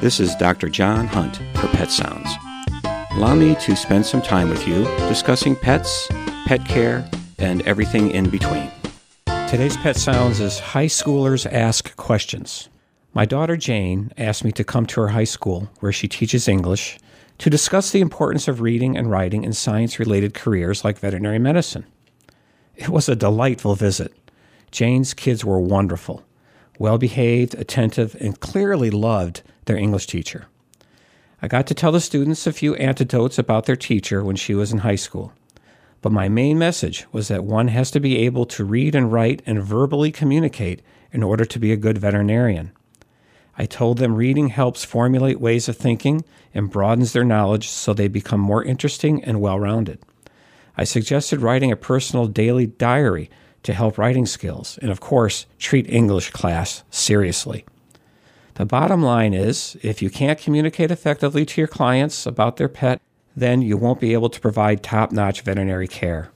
This is Dr. John Hunt for Pet Sounds. Allow me to spend some time with you discussing pets, pet care, and everything in between. Today's Pet Sounds is High Schoolers Ask Questions. My daughter Jane asked me to come to her high school, where she teaches English, to discuss the importance of reading and writing in science related careers like veterinary medicine. It was a delightful visit. Jane's kids were wonderful, well behaved, attentive, and clearly loved their English teacher. I got to tell the students a few anecdotes about their teacher when she was in high school. But my main message was that one has to be able to read and write and verbally communicate in order to be a good veterinarian. I told them reading helps formulate ways of thinking and broadens their knowledge so they become more interesting and well rounded. I suggested writing a personal daily diary to help writing skills, and of course, treat English class seriously. The bottom line is if you can't communicate effectively to your clients about their pet, then you won't be able to provide top notch veterinary care.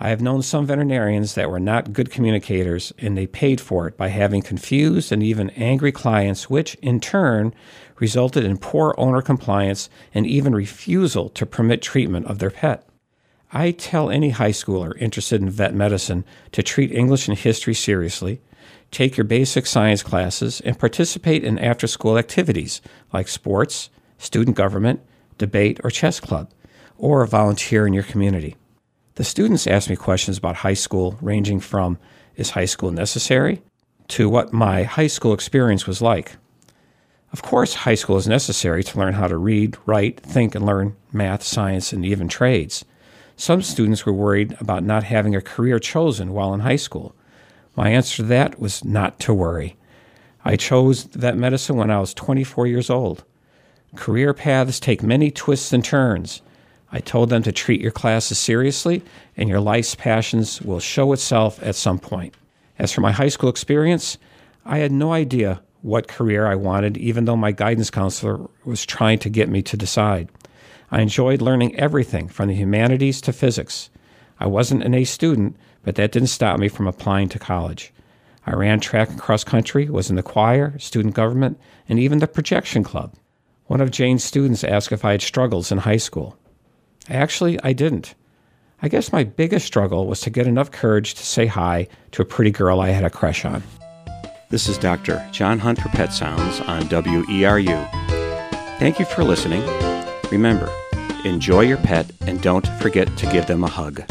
I have known some veterinarians that were not good communicators and they paid for it by having confused and even angry clients, which in turn resulted in poor owner compliance and even refusal to permit treatment of their pet. I tell any high schooler interested in vet medicine to treat English and history seriously, take your basic science classes, and participate in after school activities like sports, student government, debate, or chess club, or volunteer in your community. The students asked me questions about high school, ranging from is high school necessary to what my high school experience was like. Of course, high school is necessary to learn how to read, write, think, and learn math, science, and even trades. Some students were worried about not having a career chosen while in high school. My answer to that was not to worry. I chose that medicine when I was 24 years old. Career paths take many twists and turns. I told them to treat your classes seriously, and your life's passions will show itself at some point. As for my high school experience, I had no idea what career I wanted, even though my guidance counselor was trying to get me to decide. I enjoyed learning everything from the humanities to physics. I wasn't an A student, but that didn't stop me from applying to college. I ran track and cross country, was in the choir, student government, and even the projection club. One of Jane's students asked if I had struggles in high school. Actually, I didn't. I guess my biggest struggle was to get enough courage to say hi to a pretty girl I had a crush on. This is Dr. John Hunt for Pet Sounds on WERU. Thank you for listening. Remember, enjoy your pet and don't forget to give them a hug.